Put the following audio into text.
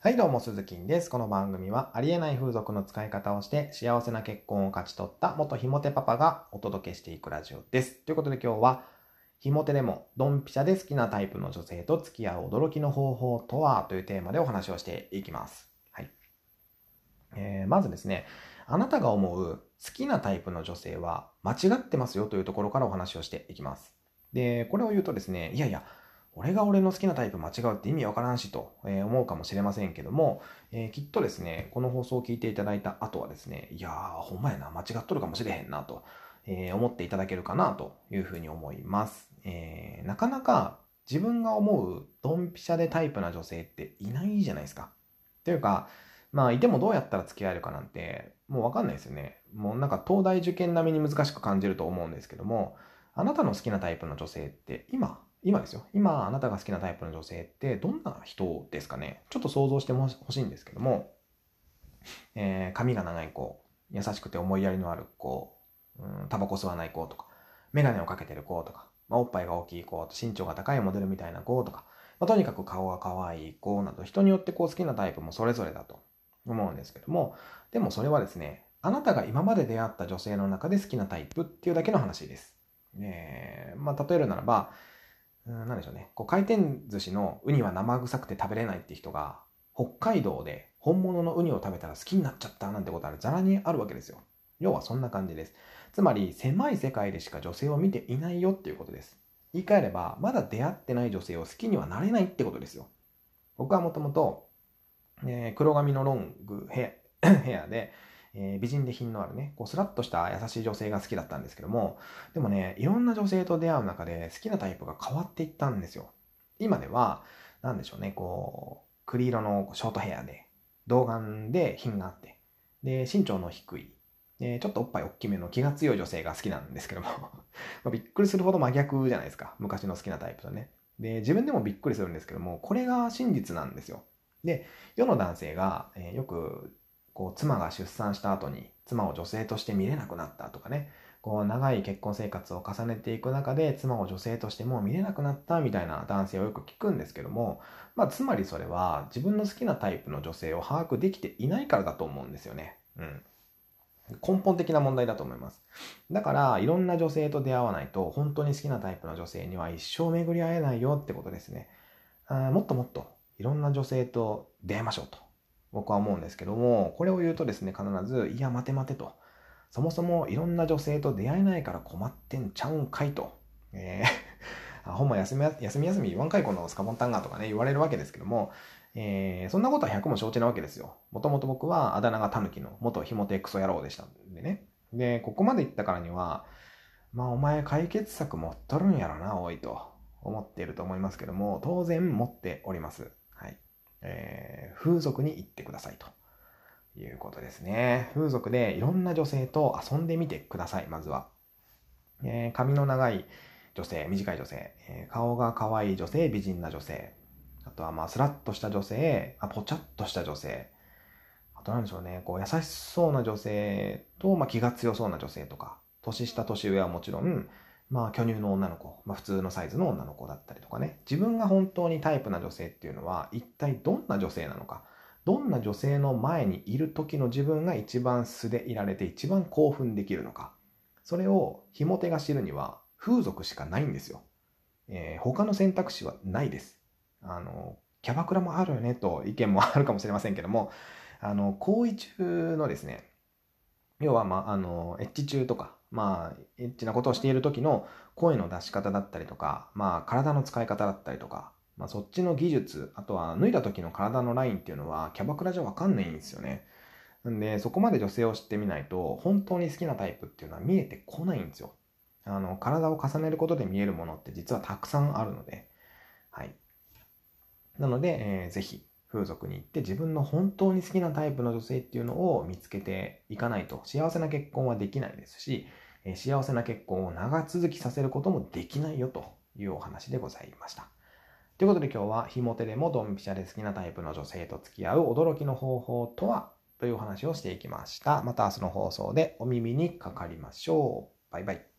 はい、どうも、鈴木です。この番組は、ありえない風俗の使い方をして、幸せな結婚を勝ち取った元ひもてパパがお届けしていくラジオです。ということで今日は、ひもてでも、ドンピシャで好きなタイプの女性と付き合う驚きの方法とはというテーマでお話をしていきます。はい。えーまずですね、あなたが思う好きなタイプの女性は間違ってますよというところからお話をしていきます。で、これを言うとですね、いやいや、俺が俺の好きなタイプ間違うって意味わからんしと思うかもしれませんけども、えーきっとですね、この放送を聞いていただいた後はですね、いやー、ほんまやな、間違っとるかもしれへんなと、えー思っていただけるかなというふうに思います。えーなかなか自分が思うドンピシャでタイプな女性っていないじゃないですか。というか、まあ、いてもどうやったら付き合えるかなんて、もうわかんないですよね。もうなんか東大受験並みに難しく感じると思うんですけども、あなたの好きなタイプの女性って今、今ですよ。今、あなたが好きなタイプの女性ってどんな人ですかね？ちょっと想像してほしいんですけども、えー髪が長い子、優しくて思いやりのある子、うん、タバコ吸わない子とか、メガネをかけてる子とか、まあ、おっぱいが大きい子、身長が高いモデルみたいな子とか、まあ、とにかく顔が可愛い子など、人によってこう好きなタイプもそれぞれだと思うんですけども、でもそれはですね、あなたが今まで出会った女性の中で好きなタイプっていうだけの話です。えーまあ、例えるならば、うん、なんでしょうね。こう回転寿司のウニは生臭くて食べれないって人が、北海道で本物のウニを食べたら好きになっちゃったなんてことある、ざらにあるわけですよ。要はそんな感じです。つまり、狭い世界でしか女性を見ていないよっていうことです。言い換えれば、まだ出会ってない女性を好きにはなれないってことですよ。僕はもともと、えー黒髪のロングヘア で、えー美人で品のあるね、こうスラッとした優しい女性が好きだったんですけども、でもね、いろんな女性と出会う中で好きなタイプが変わっていったんですよ。今では、なんでしょうね、こう、栗色のショートヘアで、童顔で品があって、で、身長の低い、でちょっとおっぱい大きめの気が強い女性が好きなんですけども、まびっくりするほど真逆じゃないですか。昔の好きなタイプとね。で、自分でもびっくりするんですけども、これが真実なんですよ。で、世の男性が、えよく、こう、妻が出産した後に、妻を女性として見れなくなったとかね、こう、長い結婚生活を重ねていく中で、妻を女性としても見れなくなったみたいな男性をよく聞くんですけども、まあ、つまりそれは、自分の好きなタイプの女性を把握できていないからだと思うんですよね。うん。根本的な問題だと思います。だから、いろんな女性と出会わないと、本当に好きなタイプの女性には一生巡り合えないよってことですね。あもっともっと、いろんな女性と出会いましょうと、僕は思うんですけども、これを言うとですね、必ず、いや、待て待てと。そもそもいろんな女性と出会えないから困ってんちゃうんかいと。えー、あほんま休み休み休み言わんかいこのスカボンタンガーとかね、言われるわけですけども、えーそんなことは100も承知なわけですよ。もともと僕はあだ名がタヌキの元ひもてクソ野郎でしたんでね。で、ここまで言ったからには、まあお前解決策持っとるんやろな、おいと思っていると思いますけども、当然持っております。えー風俗に行ってくださいということですね。風俗でいろんな女性と遊んでみてください、まずは。えー髪の長い女性、短い女性、えー顔が可愛い女性、美人な女性、あとはまあスラッとした女性、あぽちゃっとした女性、あとなんでしょうね、こう優しそうな女性と、まあ、気が強そうな女性とか、年下年上はもちろん、まあ巨乳の女の子、まあ普通のサイズの女の子だったりとかね、自分が本当にタイプな女性っていうのは一体どんな女性なのか、どんな女性の前にいる時の自分が一番素でいられて一番興奮できるのか、それをひも手が知るには風俗しかないんですよ。えー他の選択肢はないです。あの、キャバクラもあるよねと意見もあるかもしれませんけども、あの、行為中のですね、要は、まあ、あの、エッチ中とか、まあ、エッチなことをしている時の声の出し方だったりとか、まあ、体の使い方だったりとか、まあ、そっちの技術、あとは脱いだ時の体のラインっていうのは、キャバクラじゃわかんないんですよね。なんで、そこまで女性を知ってみないと、本当に好きなタイプっていうのは見えてこないんですよ。あの、体を重ねることで見えるものって実はたくさんあるので、はい。なので、えーぜひ、風俗に行って自分の本当に好きなタイプの女性っていうのを見つけていかないと幸せな結婚はできないですし、えー幸せな結婚を長続きさせることもできないよというお話でございました。ということで今日は、ひも手でもドンピシャで好きなタイプの女性と付き合う驚きの方法とは？というお話をしていきました。また明日の放送でお耳にかかりましょう。バイバイ。